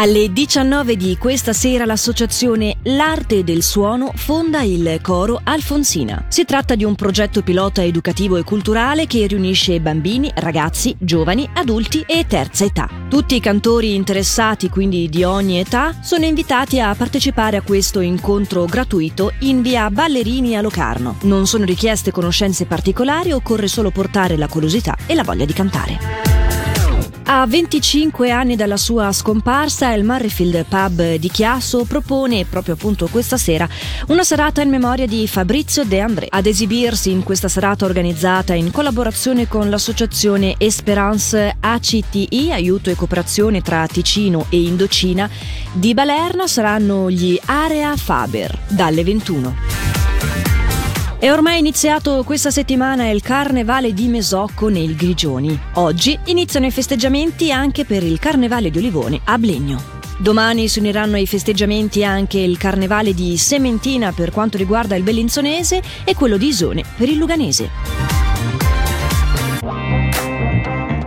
Alle 19 di questa sera l'associazione L'Arte del Suono fonda il coro Alfonsina. Si tratta di un progetto pilota educativo e culturale che riunisce bambini, ragazzi, giovani, adulti e terza età. Tutti i cantori interessati, quindi di ogni età, sono invitati a partecipare a questo incontro gratuito in via Ballerini a Locarno. Non sono richieste conoscenze particolari, occorre solo portare la curiosità e la voglia di cantare. A 25 anni dalla sua scomparsa, il Murrayfield Pub di Chiasso propone proprio appunto questa sera una serata in memoria di Fabrizio De André. Ad esibirsi in questa serata organizzata in collaborazione con l'associazione Esperance ACTI, aiuto e cooperazione tra Ticino e Indocina, di Balerna saranno gli Area Faber dalle 21. È ormai iniziato questa settimana il Carnevale di Mesocco nei Grigioni. Oggi iniziano i festeggiamenti anche per il Carnevale di Olivone a Blegno. Domani si uniranno ai festeggiamenti anche il Carnevale di Sementina per quanto riguarda il Bellinzonese e quello di Isone per il Luganese.